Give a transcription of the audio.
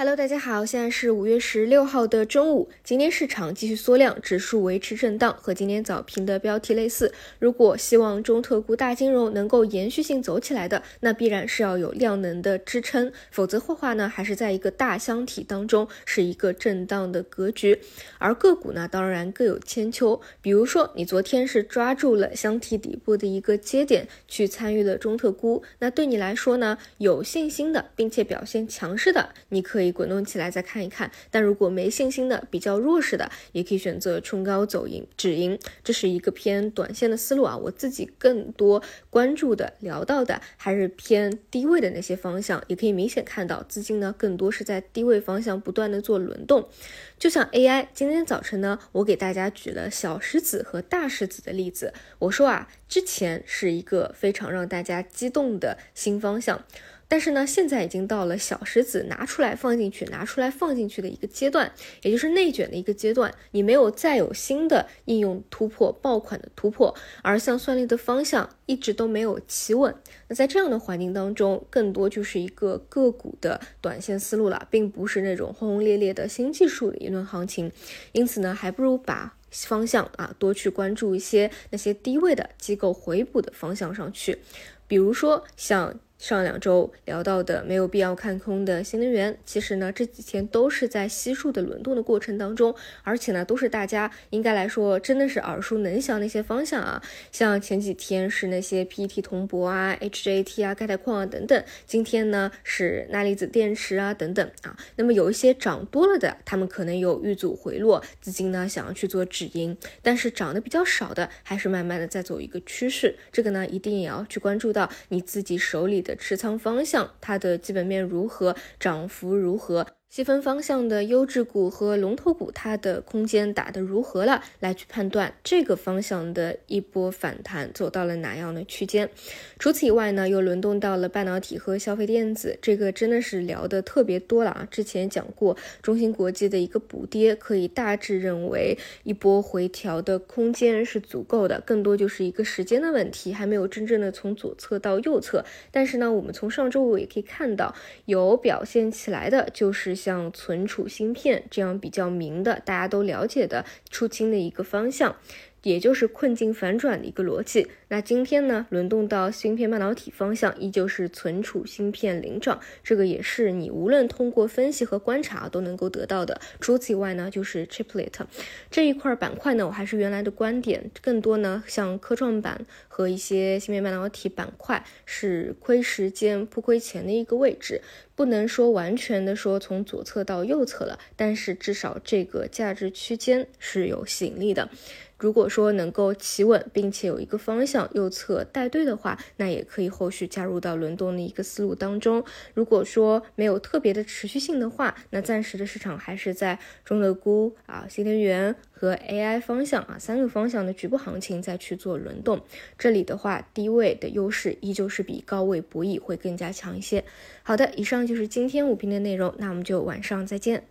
Hello，大家好，现在是五月十六号的中午。今天市场继续缩量，指数维持震荡，和今天早评的标题类似。如果希望中特估大金融能够延续性走起来的，那必然是要有量能的支撑，否则的话呢，还是在一个大箱体当中，是一个震荡的格局。而个股呢，当然各有千秋。比如说，你昨天是抓住了箱体底部的一个节点去参与了中特估，那对你来说呢，有信心的，并且表现强势的，你可以。滚动起来再看一看，但如果没信心的、比较弱势的，也可以选择冲高走赢止盈，这是一个偏短线的思路啊。我自己更多关注的、聊到的还是偏低位的那些方向，也可以明显看到资金呢更多是在低位方向不断的做轮动。就像 AI，今天早晨呢，我给大家举了小石子和大石子的例子，我说啊，之前是一个非常让大家激动的新方向。但是呢，现在已经到了小石子拿出来放进去，拿出来放进去的一个阶段，也就是内卷的一个阶段。你没有再有新的应用突破、爆款的突破，而像算力的方向一直都没有企稳。那在这样的环境当中，更多就是一个个股的短线思路了，并不是那种轰轰烈烈的新技术的一轮行情。因此呢，还不如把方向啊多去关注一些那些低位的机构回补的方向上去，比如说像。上两周聊到的没有必要看空的新能源，其实呢这几天都是在悉数的轮动的过程当中，而且呢都是大家应该来说真的是耳熟能详的一些方向啊，像前几天是那些 PET 铜箔啊、HJT 啊、钙钛矿啊等等，今天呢是钠离子电池啊等等啊，那么有一些涨多了的，他们可能有遇阻回落，资金呢想要去做止盈，但是涨得比较少的，还是慢慢的在走一个趋势，这个呢一定也要去关注到你自己手里的。持仓方向，它的基本面如何，涨幅如何？细分方向的优质股和龙头股，它的空间打得如何了？来去判断这个方向的一波反弹走到了哪样的区间。除此以外呢，又轮动到了半导体和消费电子，这个真的是聊的特别多了啊。之前讲过，中芯国际的一个补跌，可以大致认为一波回调的空间是足够的，更多就是一个时间的问题，还没有真正的从左侧到右侧。但是呢，我们从上周五也可以看到，有表现起来的就是。像存储芯片这样比较明的，大家都了解的出清的一个方向。也就是困境反转的一个逻辑。那今天呢，轮动到芯片半导体方向，依旧是存储芯片领涨，这个也是你无论通过分析和观察都能够得到的。除此以外呢，就是 Chiplet 这一块板块呢，我还是原来的观点，更多呢像科创板和一些芯片半导体板块是亏时间不亏钱的一个位置，不能说完全的说从左侧到右侧了，但是至少这个价值区间是有吸引力的。如果说能够企稳，并且有一个方向右侧带队的话，那也可以后续加入到轮动的一个思路当中。如果说没有特别的持续性的话，那暂时的市场还是在中特估啊、新能源和 AI 方向啊三个方向的局部行情再去做轮动。这里的话，低位的优势依旧是比高位博弈会更加强一些。好的，以上就是今天五评的内容，那我们就晚上再见。